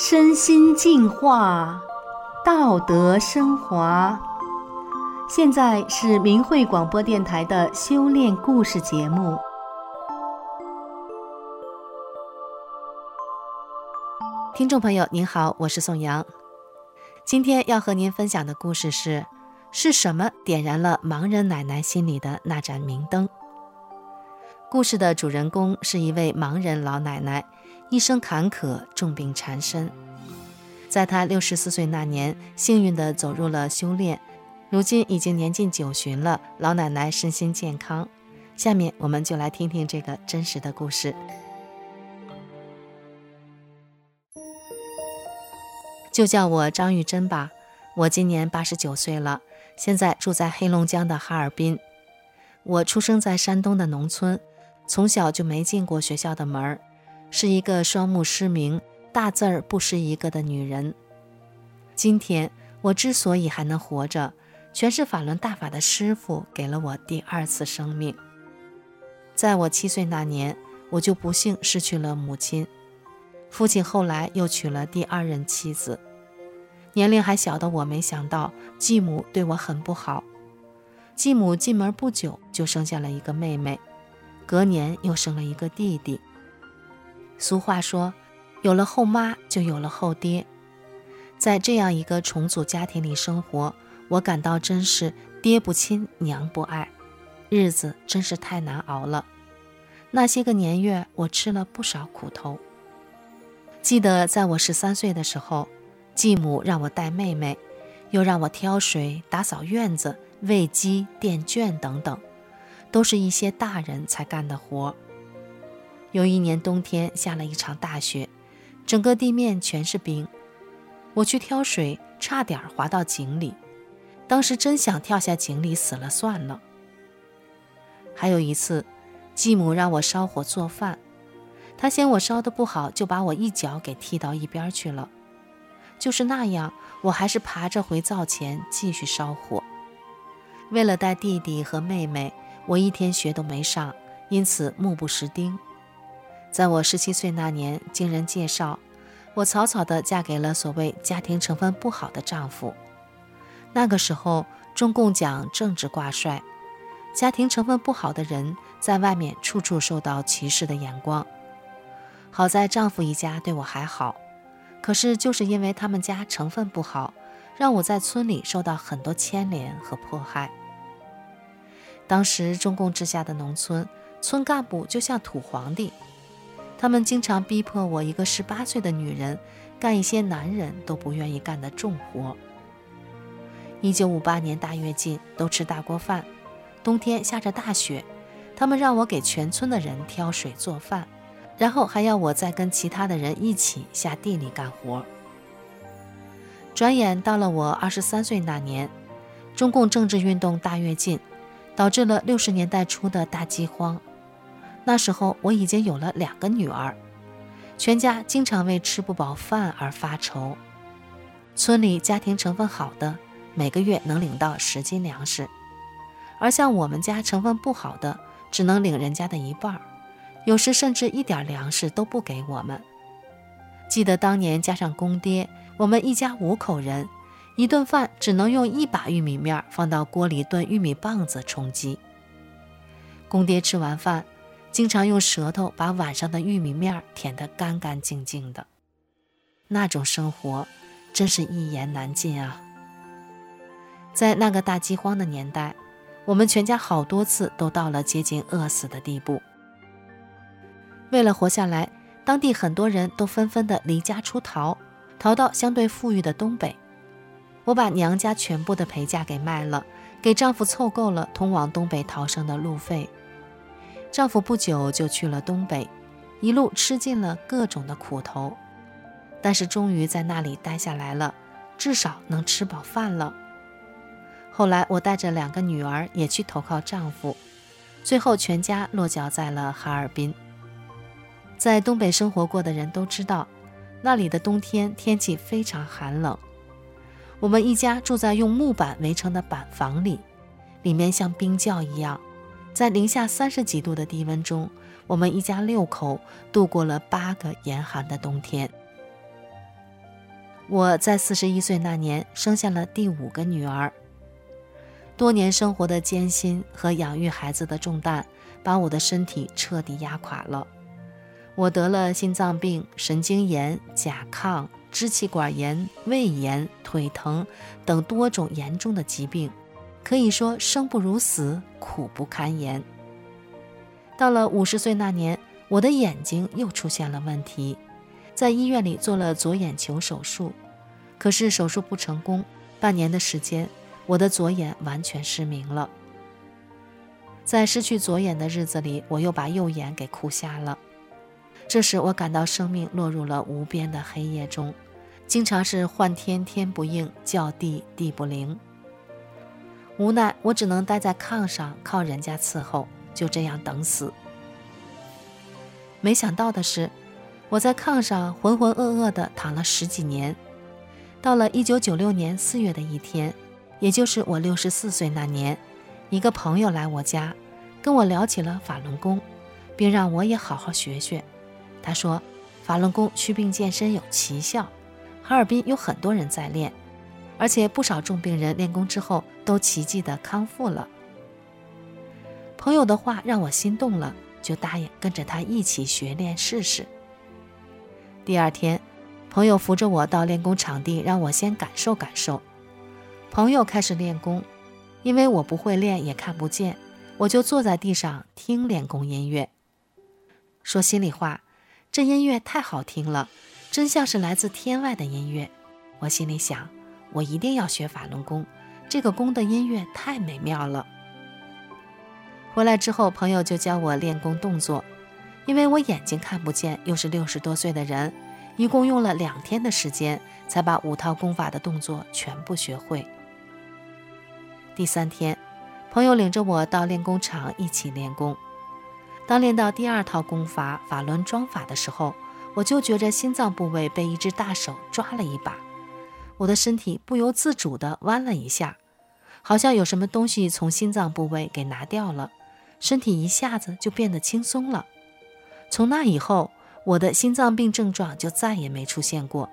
身心净化，道德升华。现在是明慧广播电台的修炼故事节目。听众朋友，您好，我是宋阳。今天要和您分享的故事是：是什么点燃了盲人奶奶心里的那盏明灯？故事的主人公是一位盲人老奶奶，一生坎坷，重病缠身。在她六十四岁那年，幸运地走入了修炼，如今已经年近九旬了，老奶奶身心健康。下面我们就来听听这个真实的故事。就叫我张玉珍吧，我今年八十九岁了，现在住在黑龙江的哈尔滨。我出生在山东的农村。从小就没进过学校的门儿，是一个双目失明、大字儿不识一个的女人。今天我之所以还能活着，全是法轮大法的师父给了我第二次生命。在我七岁那年，我就不幸失去了母亲，父亲后来又娶了第二任妻子。年龄还小的我，没想到继母对我很不好。继母进门不久，就生下了一个妹妹。隔年又生了一个弟弟。俗话说，有了后妈就有了后爹。在这样一个重组家庭里生活，我感到真是爹不亲娘不爱，日子真是太难熬了。那些个年月，我吃了不少苦头。记得在我十三岁的时候，继母让我带妹妹，又让我挑水、打扫院子、喂鸡、垫圈等等。都是一些大人才干的活。有一年冬天下了一场大雪，整个地面全是冰。我去挑水，差点滑到井里，当时真想跳下井里死了算了。还有一次，继母让我烧火做饭，她嫌我烧得不好，就把我一脚给踢到一边去了。就是那样，我还是爬着回灶前继续烧火。为了带弟弟和妹妹。我一天学都没上，因此目不识丁。在我十七岁那年，经人介绍，我草草地嫁给了所谓家庭成分不好的丈夫。那个时候，中共讲政治挂帅，家庭成分不好的人在外面处处受到歧视的眼光。好在丈夫一家对我还好，可是就是因为他们家成分不好，让我在村里受到很多牵连和迫害。当时中共治下的农村，村干部就像土皇帝，他们经常逼迫我一个十八岁的女人干一些男人都不愿意干的重活。一九五八年大跃进，都吃大锅饭，冬天下着大雪，他们让我给全村的人挑水做饭，然后还要我再跟其他的人一起下地里干活。转眼到了我二十三岁那年，中共政治运动大跃进。导致了六十年代初的大饥荒。那时候我已经有了两个女儿，全家经常为吃不饱饭而发愁。村里家庭成分好的，每个月能领到十斤粮食，而像我们家成分不好的，只能领人家的一半儿，有时甚至一点粮食都不给我们。记得当年加上公爹，我们一家五口人。一顿饭只能用一把玉米面放到锅里炖玉米棒子充饥。公爹吃完饭，经常用舌头把碗上的玉米面舔得干干净净的。那种生活真是一言难尽啊！在那个大饥荒的年代，我们全家好多次都到了接近饿死的地步。为了活下来，当地很多人都纷纷的离家出逃，逃到相对富裕的东北。我把娘家全部的陪嫁给卖了，给丈夫凑够了通往东北逃生的路费。丈夫不久就去了东北，一路吃尽了各种的苦头，但是终于在那里待下来了，至少能吃饱饭了。后来我带着两个女儿也去投靠丈夫，最后全家落脚在了哈尔滨。在东北生活过的人都知道，那里的冬天天气非常寒冷。我们一家住在用木板围成的板房里，里面像冰窖一样，在零下三十几度的低温中，我们一家六口度过了八个严寒的冬天。我在四十一岁那年生下了第五个女儿。多年生活的艰辛和养育孩子的重担，把我的身体彻底压垮了。我得了心脏病、神经炎、甲亢、支气管炎、胃炎、腿疼等多种严重的疾病，可以说生不如死，苦不堪言。到了五十岁那年，我的眼睛又出现了问题。在医院里做了左眼球手术，可是手术不成功，半年的时间，我的左眼完全失明了。在失去左眼的日子里，我又把右眼给哭瞎了。这时我感到生命落入了无边的黑夜中，经常是唤天天不应，叫地地不灵。无奈我只能待在炕上，靠人家伺候，就这样等死。没想到的是。我在炕上浑浑噩噩地躺了十几年，到了一九九六年四月的一天，也就是我六十四岁那年，一个朋友来我家，跟我聊起了法轮功，并让我也好好学学。他说，法轮功祛病健身有奇效，哈尔滨有很多人在练，而且不少重病人练功之后都奇迹地康复了。朋友的话让我心动了，就答应跟着他一起学练试试。第二天，朋友扶着我到练功场地，让我先感受感受。朋友开始练功，因为我不会练也看不见，我就坐在地上听练功音乐。说心里话，这音乐太好听了，真像是来自天外的音乐。我心里想，我一定要学法轮功，这个功的音乐太美妙了。回来之后，朋友就教我练功动作。因为我眼睛看不见，又是六十多岁的人，一共用了两天的时间才把五套功法的动作全部学会。第三天，朋友领着我到练功场一起练功。当练到第二套功法法轮桩法的时候，我就觉着心脏部位被一只大手抓了一把，我的身体不由自主地弯了一下，好像有什么东西从心脏部位给拿掉了，身体一下子就变得轻松了。从那以后，我的心脏病症状就再也没出现过。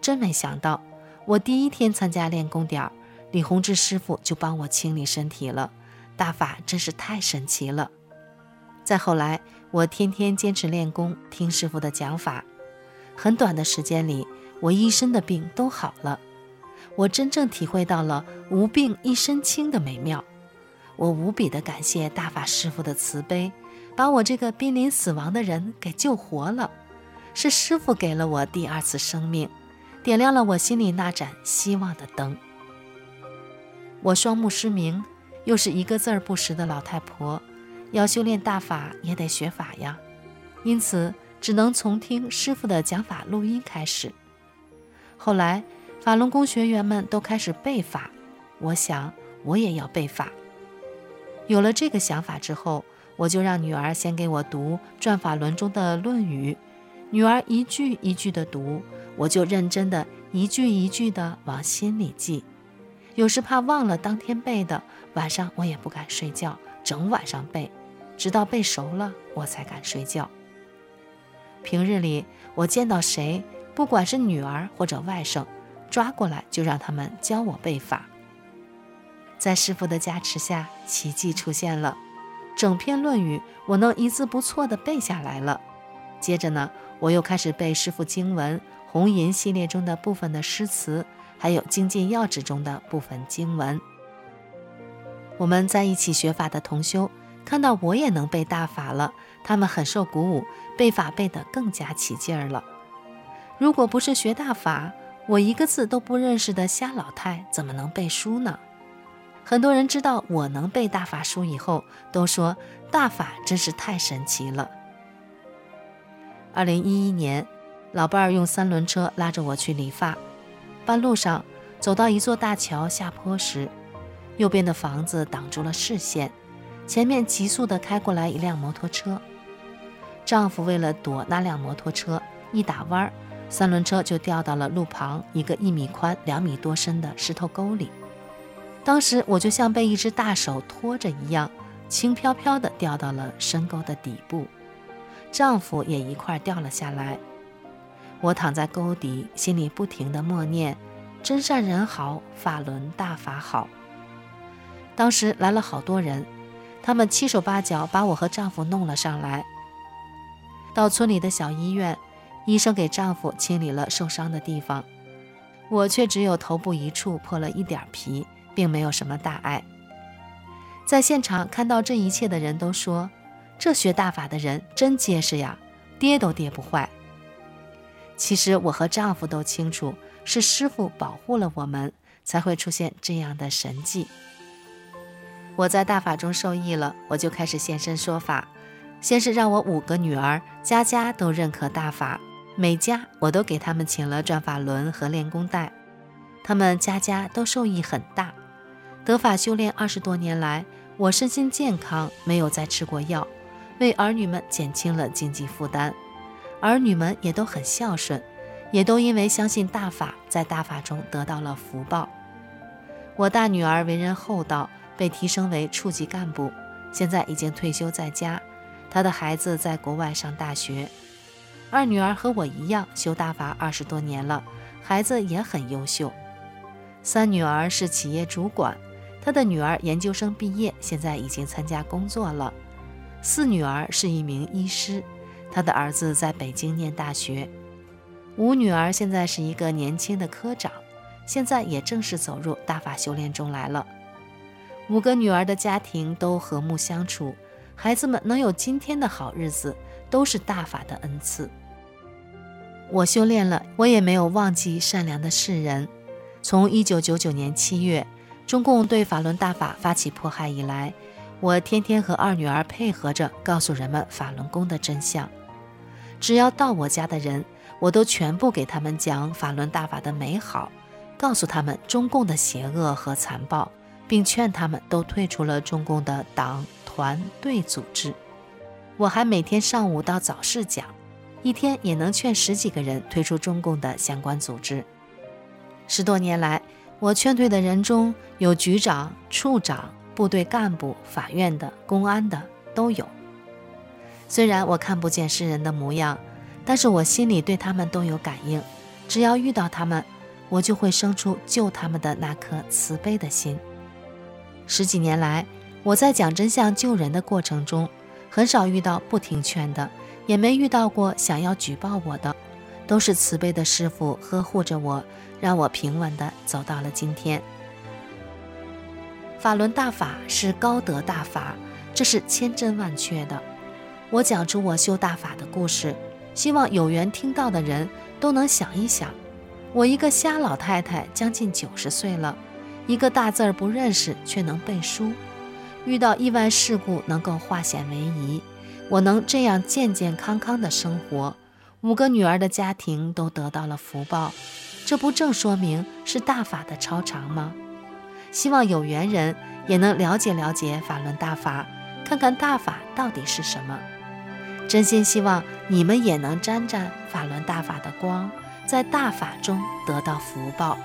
真没想到，我第一天参加练功点儿，李洪志师傅就帮我清理身体了。大法真是太神奇了。再后来，我天天坚持练功，听师傅的讲法。很短的时间里，我一身的病都好了。我真正体会到了“无病一身轻”的美妙。我无比的感谢大法师父的慈悲。把我这个濒临死亡的人给救活了，是师父给了我第二次生命，点亮了我心里那盏希望的灯。我双目失明，又是一个字儿不识的老太婆，要修炼大法也得学法呀，因此只能从听师傅的讲法录音开始。后来法轮功学员们都开始背法，我想我也要背法。有了这个想法之后。我就让女儿先给我读《转法轮》中的《论语》，女儿一句一句地读，我就认真的一句一句地往心里记。有时怕忘了当天背的，晚上我也不敢睡觉，整晚上背，直到背熟了我才敢睡觉。平日里我见到谁，不管是女儿或者外甥，抓过来就让他们教我背法。在师傅的加持下，奇迹出现了。整篇《论语》，我能一字不错地背下来了。接着呢，我又开始背师傅经文，《红银》系列中的部分的诗词，还有《精进要旨》中的部分经文。我们在一起学法的同修看到我也能背大法了，他们很受鼓舞，背法背得更加起劲儿了。如果不是学大法，我一个字都不认识的瞎老太怎么能背书呢？很多人知道我能背大法书以后，都说大法真是太神奇了。二零一一年，老伴儿用三轮车拉着我去理发，半路上走到一座大桥下坡时，右边的房子挡住了视线，前面急速地开过来一辆摩托车。丈夫为了躲那辆摩托车，一打弯，三轮车就掉到了路旁一个一米宽、两米多深的石头沟里。当时我就像被一只大手托着一样，轻飘飘地掉到了深沟的底部，丈夫也一块掉了下来。我躺在沟底，心里不停地默念：“真善人好，法轮大法好。”当时来了好多人，他们七手八脚把我和丈夫弄了上来。到村里的小医院，医生给丈夫清理了受伤的地方，我却只有头部一处破了一点皮，并没有什么大碍。在现场看到这一切的人都说：“这学大法的人真结实呀，跌都跌不坏。”其实我和丈夫都清楚，是师傅保护了我们，才会出现这样的神迹。我在大法中受益了，我就开始现身说法。先是让我五个女儿家家都认可大法，每家我都给他们请了转法轮和练功带，他们家家都受益很大。得法修炼二十多年来，我身心健康，没有再吃过药，为儿女们减轻了经济负担。儿女们也都很孝顺，也都因为相信大法，在大法中得到了福报。我大女儿为人厚道，被提升为处级干部，现在已经退休在家。她的孩子在国外上大学。二女儿和我一样修大法二十多年了，孩子也很优秀。三女儿是企业主管。她的女儿研究生毕业，现在已经参加工作了。四女儿是一名医师，她的儿子在北京念大学。五女儿现在是一个年轻的科长，现在也正式走入大法修炼中来了。五个女儿的家庭都和睦相处，孩子们能有今天的好日子，都是大法的恩赐。我修炼了，我也没有忘记善良的世人。从一九九九年七月。中共对法轮大法发起迫害以来，我天天和二女儿配合着，告诉人们法轮功的真相。只要到我家的人，我都全部给他们讲法轮大法的美好，告诉他们中共的邪恶和残暴，并劝他们都退出了中共的党团队组织。我还每天上午到早市讲，一天也能劝十几个人退出中共的相关组织。十多年来，我劝退的人中有局长、处长、部队干部、法院的、公安的都有。虽然我看不见世人的模样，但是我心里对他们都有感应。只要遇到他们，我就会生出救他们的那颗慈悲的心。十几年来，我在讲真相救人的过程中，很少遇到不听劝的，也没遇到过想要举报我的。都是慈悲的师父呵护着我，让我平稳地走到了今天。法轮大法是高德大法，这是千真万确的。我讲出我修大法的故事，希望有缘听到的人都能想一想：我一个瞎老太太，将近九十岁了，一个大字儿不认识却能背书，遇到意外事故能够化险为夷，我能这样健健康康的生活。五个女儿的家庭都得到了福报，这不正说明是大法的超常吗？希望有缘人也能了解了解法轮大法，看看大法到底是什么。真心希望你们也能沾沾法轮大法的光，在大法中得到福报。